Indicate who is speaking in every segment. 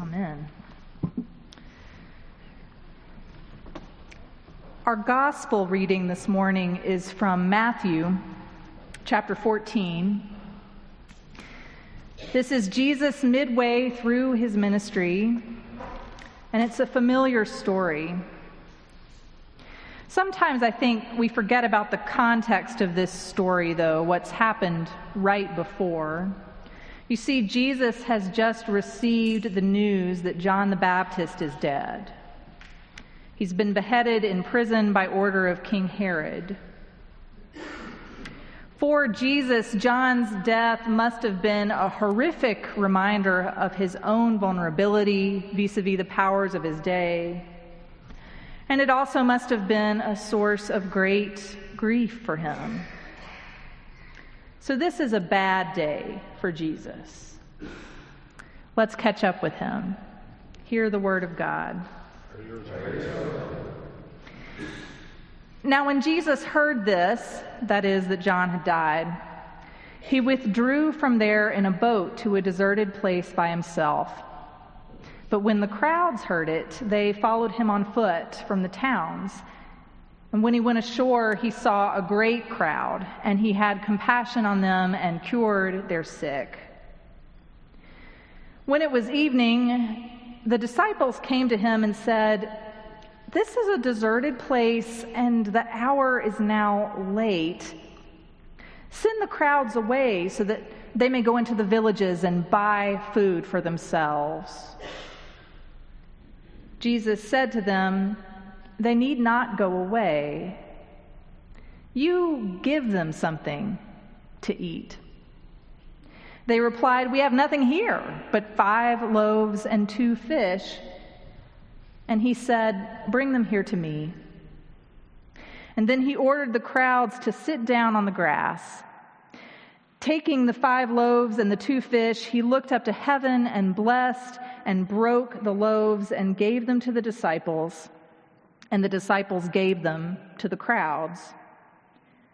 Speaker 1: Amen. Our gospel reading this morning is from Matthew chapter 14. This is Jesus midway through his ministry, and it's a familiar story. Sometimes I think we forget about the context of this story, though, what's happened right before. You see, Jesus has just received the news that John the Baptist is dead. He's been beheaded in prison by order of King Herod. For Jesus, John's death must have been a horrific reminder of his own vulnerability vis a vis the powers of his day. And it also must have been a source of great grief for him. So, this is a bad day for Jesus. Let's catch up with him. Hear the word of God. Now, when Jesus heard this, that is, that John had died, he withdrew from there in a boat to a deserted place by himself. But when the crowds heard it, they followed him on foot from the towns and when he went ashore, he saw a great crowd, and he had compassion on them and cured their sick. When it was evening, the disciples came to him and said, This is a deserted place, and the hour is now late. Send the crowds away so that they may go into the villages and buy food for themselves. Jesus said to them, they need not go away. You give them something to eat. They replied, We have nothing here but five loaves and two fish. And he said, Bring them here to me. And then he ordered the crowds to sit down on the grass. Taking the five loaves and the two fish, he looked up to heaven and blessed and broke the loaves and gave them to the disciples and the disciples gave them to the crowds.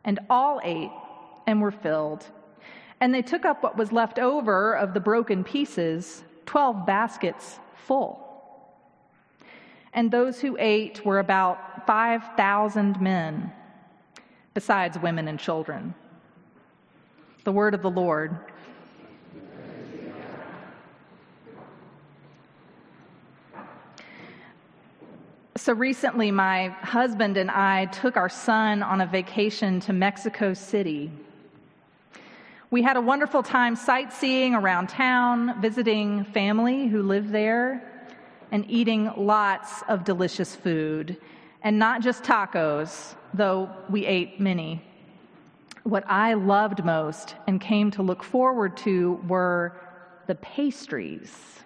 Speaker 1: And all ate and were filled. And they took up what was left over of the broken pieces, 12 baskets full. And those who ate were about 5,000 men, besides women and children. The word of the Lord. So recently, my husband and I took our son on a vacation to Mexico City. We had a wonderful time sightseeing around town, visiting family who live there, and eating lots of delicious food. And not just tacos, though we ate many. What I loved most and came to look forward to were the pastries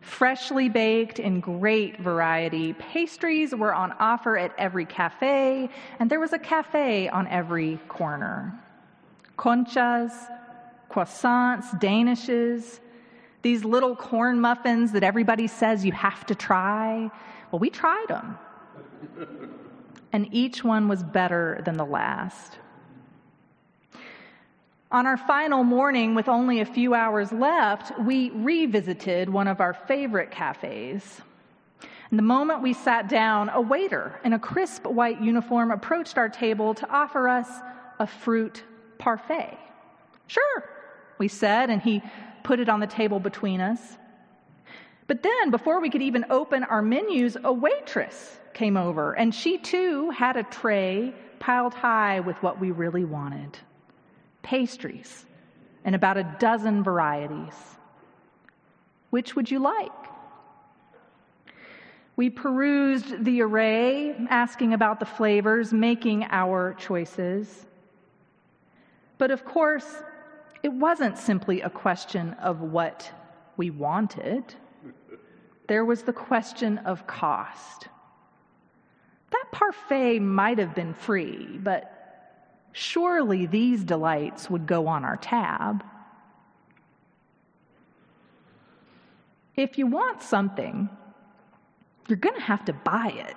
Speaker 1: freshly baked in great variety. Pastries were on offer at every cafe, and there was a cafe on every corner. Conchas, croissants, danishes, these little corn muffins that everybody says you have to try. Well, we tried them. and each one was better than the last. On our final morning, with only a few hours left, we revisited one of our favorite cafes. And the moment we sat down, a waiter in a crisp white uniform approached our table to offer us a fruit parfait. Sure, we said, and he put it on the table between us. But then, before we could even open our menus, a waitress came over, and she too had a tray piled high with what we really wanted pastries, and about a dozen varieties. Which would you like? We perused the array, asking about the flavors, making our choices. But of course, it wasn't simply a question of what we wanted, there was the question of cost. That parfait might have been free, but Surely these delights would go on our tab. If you want something, you're going to have to buy it.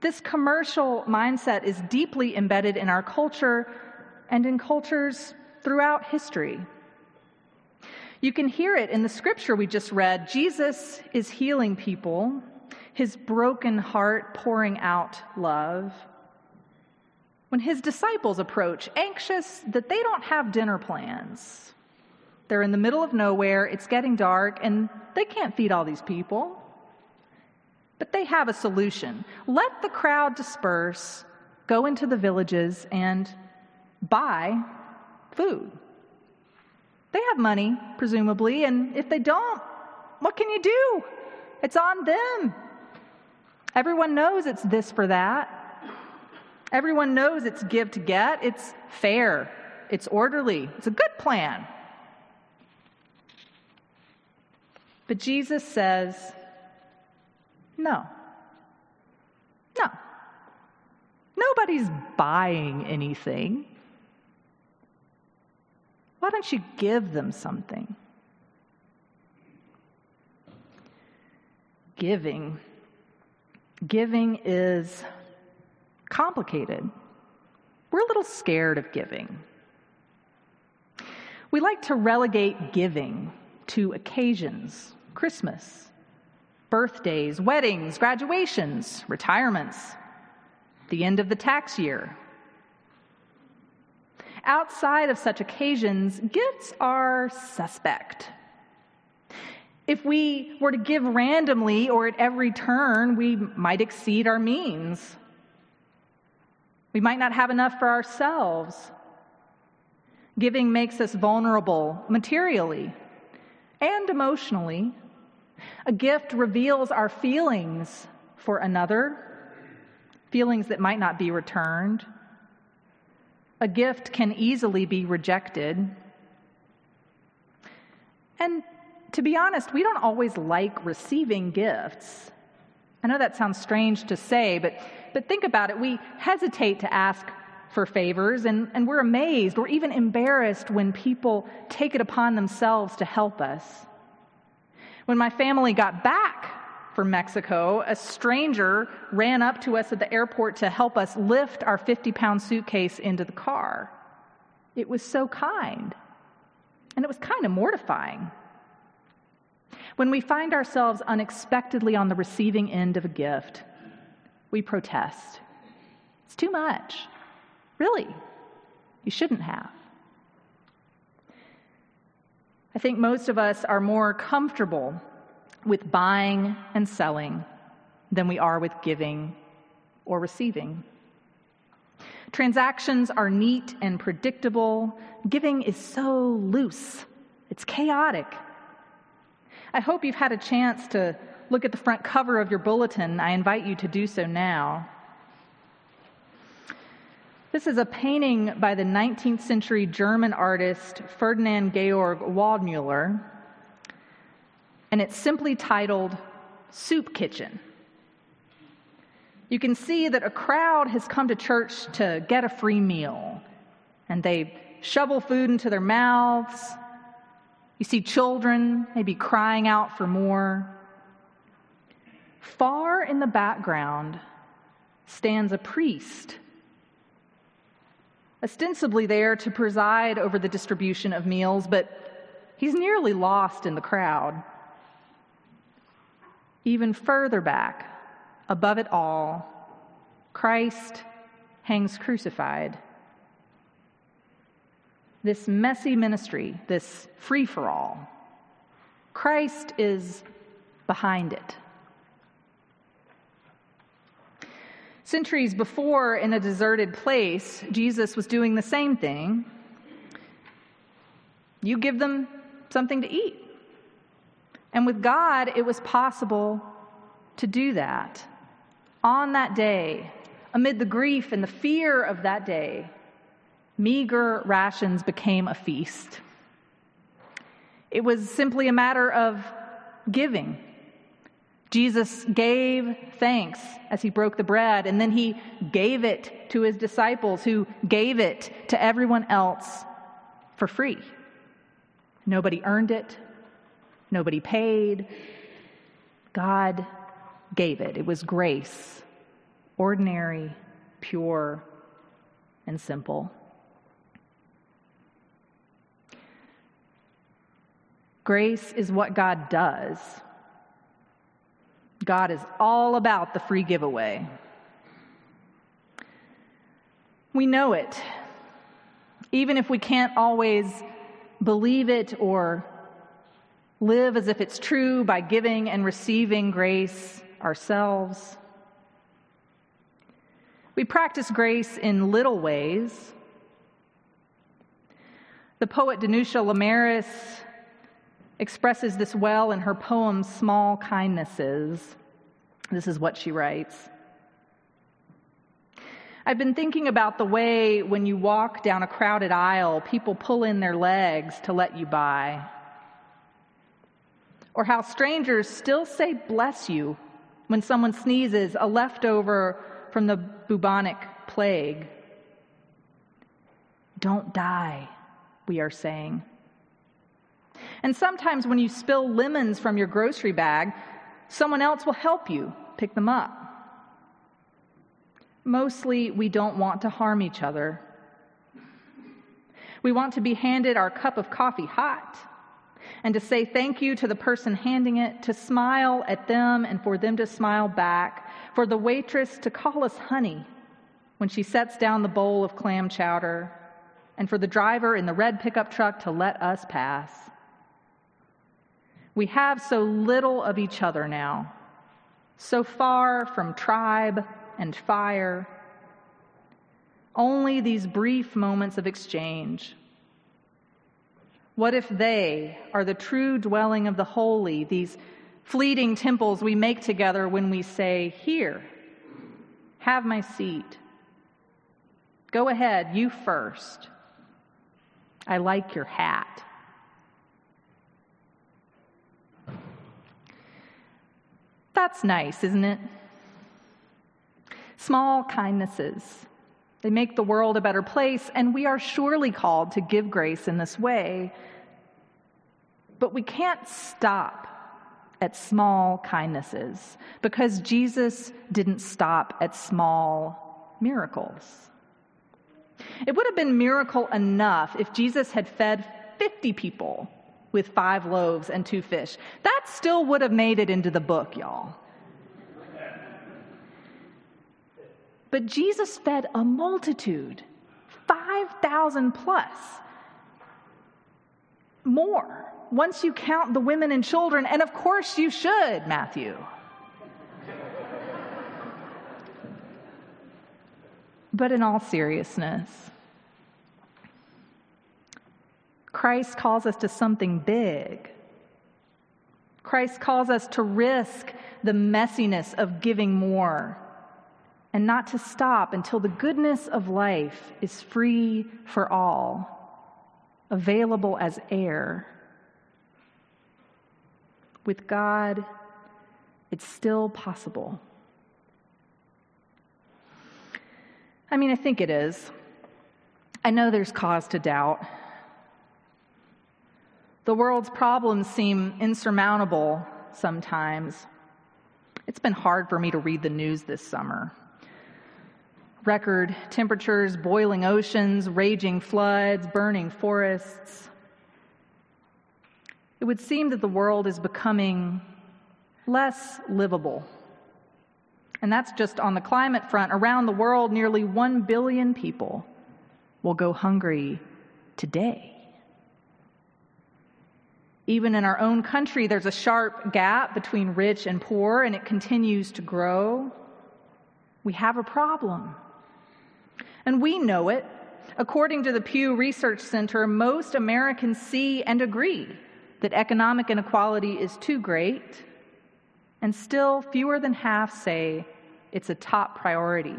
Speaker 1: This commercial mindset is deeply embedded in our culture and in cultures throughout history. You can hear it in the scripture we just read. Jesus is healing people, his broken heart pouring out love. When his disciples approach, anxious that they don't have dinner plans, they're in the middle of nowhere, it's getting dark, and they can't feed all these people. But they have a solution. Let the crowd disperse, go into the villages, and buy food. They have money, presumably, and if they don't, what can you do? It's on them. Everyone knows it's this for that. Everyone knows it's give to get. It's fair. It's orderly. It's a good plan. But Jesus says, no. No. Nobody's buying anything. Why don't you give them something? Giving. Giving is complicated. We're a little scared of giving. We like to relegate giving to occasions Christmas, birthdays, weddings, graduations, retirements, the end of the tax year. Outside of such occasions, gifts are suspect. If we were to give randomly or at every turn, we might exceed our means. We might not have enough for ourselves. Giving makes us vulnerable materially and emotionally. A gift reveals our feelings for another, feelings that might not be returned. A gift can easily be rejected. And to be honest, we don't always like receiving gifts. I know that sounds strange to say, but, but think about it. We hesitate to ask for favors, and, and we're amazed or even embarrassed when people take it upon themselves to help us. When my family got back from Mexico, a stranger ran up to us at the airport to help us lift our 50 pound suitcase into the car. It was so kind, and it was kind of mortifying. When we find ourselves unexpectedly on the receiving end of a gift, we protest. It's too much. Really, you shouldn't have. I think most of us are more comfortable with buying and selling than we are with giving or receiving. Transactions are neat and predictable. Giving is so loose, it's chaotic. I hope you've had a chance to look at the front cover of your bulletin. I invite you to do so now. This is a painting by the 19th century German artist Ferdinand Georg Waldmuller, and it's simply titled Soup Kitchen. You can see that a crowd has come to church to get a free meal, and they shovel food into their mouths. You see children maybe crying out for more. Far in the background stands a priest ostensibly there to preside over the distribution of meals, but he's nearly lost in the crowd. Even further back, above it all, Christ hangs crucified. This messy ministry, this free for all, Christ is behind it. Centuries before, in a deserted place, Jesus was doing the same thing. You give them something to eat. And with God, it was possible to do that. On that day, amid the grief and the fear of that day, meager rations became a feast. It was simply a matter of giving Jesus gave thanks as he broke the bread, and then he gave it to his disciples, who gave it to everyone else for free. Nobody earned it, nobody paid. God gave it. It was grace, ordinary, pure, and simple. Grace is what God does. God is all about the free giveaway. We know it. Even if we can't always believe it or live as if it's true by giving and receiving grace ourselves. We practice grace in little ways. The poet Danusha Laméris expresses this well in her poem Small Kindnesses. This is what she writes. I've been thinking about the way when you walk down a crowded aisle, people pull in their legs to let you by. Or how strangers still say bless you when someone sneezes, a leftover from the bubonic plague. Don't die, we are saying. And sometimes when you spill lemons from your grocery bag, someone else will help you pick them up. Mostly, we don't want to harm each other. We want to be handed our cup of coffee hot and to say thank you to the person handing it, to smile at them and for them to smile back, for the waitress to call us honey when she sets down the bowl of clam chowder, and for the driver in the red pickup truck to let us pass. We have so little of each other now, so far from tribe and fire. Only these brief moments of exchange. What if they are the true dwelling of the holy, these fleeting temples we make together when we say, Here, have my seat. Go ahead, you first. I like your hat. That's nice, isn't it? Small kindnesses. They make the world a better place, and we are surely called to give grace in this way. But we can't stop at small kindnesses because Jesus didn't stop at small miracles. It would have been miracle enough if Jesus had fed 50 people with five loaves and two fish. That still would have made it into the book, y'all. But Jesus fed a multitude, 5,000 plus. More, once you count the women and children, and of course you should, Matthew. but in all seriousness, Christ calls us to something big. Christ calls us to risk the messiness of giving more and not to stop until the goodness of life is free for all, available as air. With God, it's still possible. I mean, I think it is. I know there's cause to doubt. The world's problems seem insurmountable sometimes. It's been hard for me to read the news this summer. Record temperatures, boiling oceans, raging floods, burning forests. It would seem that the world is becoming less livable. And that's just on the climate front. Around the world, nearly 1 billion people will go hungry today. Even in our own country, there's a sharp gap between rich and poor, and it continues to grow. We have a problem. And we know it. According to the Pew Research Center, most Americans see and agree that economic inequality is too great, and still fewer than half say it's a top priority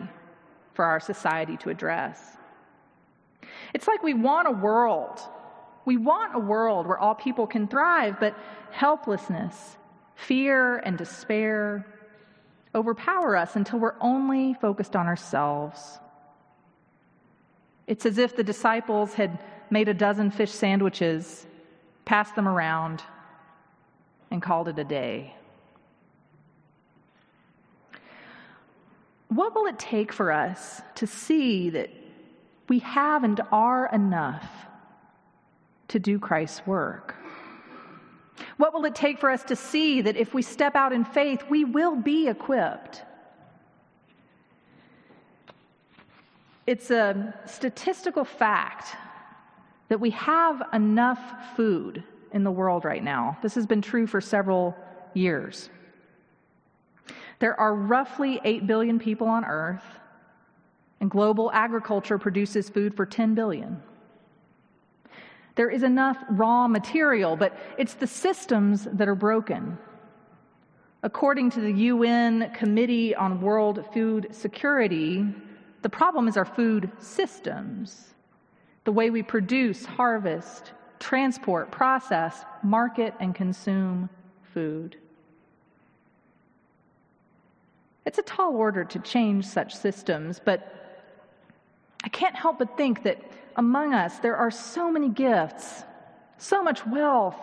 Speaker 1: for our society to address. It's like we want a world we want a world where all people can thrive, but helplessness, fear, and despair overpower us until we're only focused on ourselves. It's as if the disciples had made a dozen fish sandwiches, passed them around, and called it a day. What will it take for us to see that we have and are enough to do Christ's work. What will it take for us to see that if we step out in faith, we will be equipped? It's a statistical fact that we have enough food in the world right now. This has been true for several years. There are roughly 8 billion people on earth, and global agriculture produces food for 10 billion. There is enough raw material, but it's the systems that are broken. According to the UN Committee on World Food Security, the problem is our food systems the way we produce, harvest, transport, process, market, and consume food. It's a tall order to change such systems, but I can't help but think that among us there are so many gifts, so much wealth,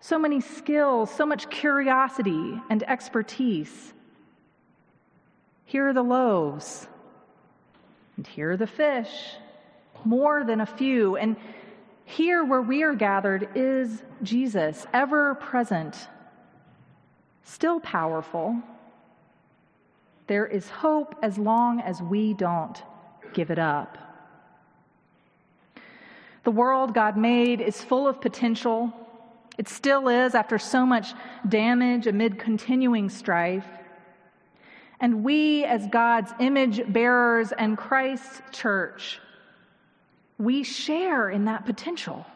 Speaker 1: so many skills, so much curiosity and expertise. Here are the loaves, and here are the fish, more than a few. And here where we are gathered is Jesus, ever present, still powerful there is hope as long as we don't give it up. The world God made is full of potential. It still is after so much damage amid continuing strife. And we, as God's image bearers and Christ's church, we share in that potential.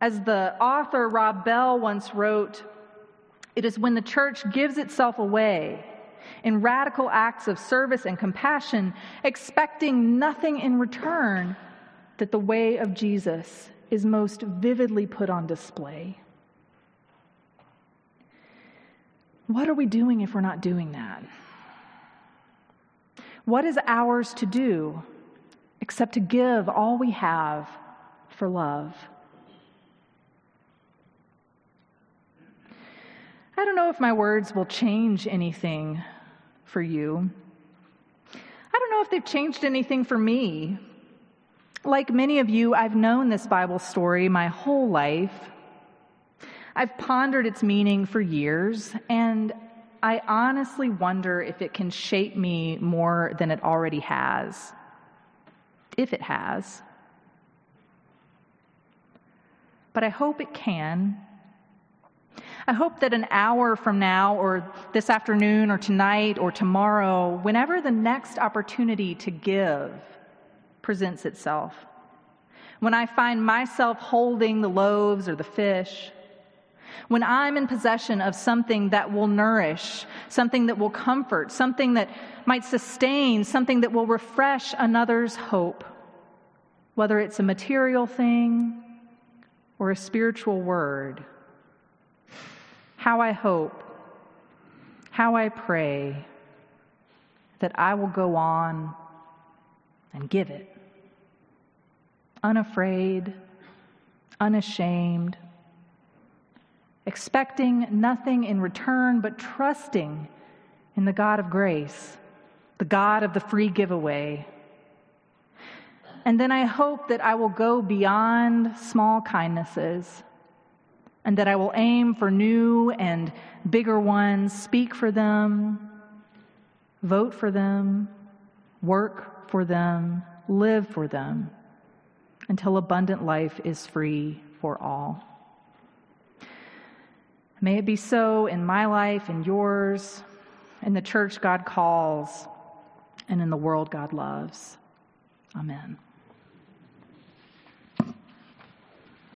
Speaker 1: As the author Rob Bell once wrote, it is when the church gives itself away in radical acts of service and compassion, expecting nothing in return, that the way of Jesus is most vividly put on display. What are we doing if we're not doing that? What is ours to do except to give all we have for love? I don't know if my words will change anything for you. I don't know if they've changed anything for me. Like many of you, I've known this Bible story my whole life. I've pondered its meaning for years, and I honestly wonder if it can shape me more than it already has. If it has. But I hope it can I hope that an hour from now, or this afternoon, or tonight, or tomorrow, whenever the next opportunity to give presents itself, when I find myself holding the loaves or the fish, when I'm in possession of something that will nourish, something that will comfort, something that might sustain, something that will refresh another's hope, whether it's a material thing or a spiritual word how I hope, how I pray that I will go on and give it. Unafraid, unashamed, expecting nothing in return but trusting in the God of grace, the God of the free giveaway. And then I hope that I will go beyond small kindnesses and that I will aim for new and bigger ones, speak for them, vote for them, work for them, live for them, until abundant life is free for all. May it be so in my life, in yours, in the church God calls, and in the world God loves. Amen.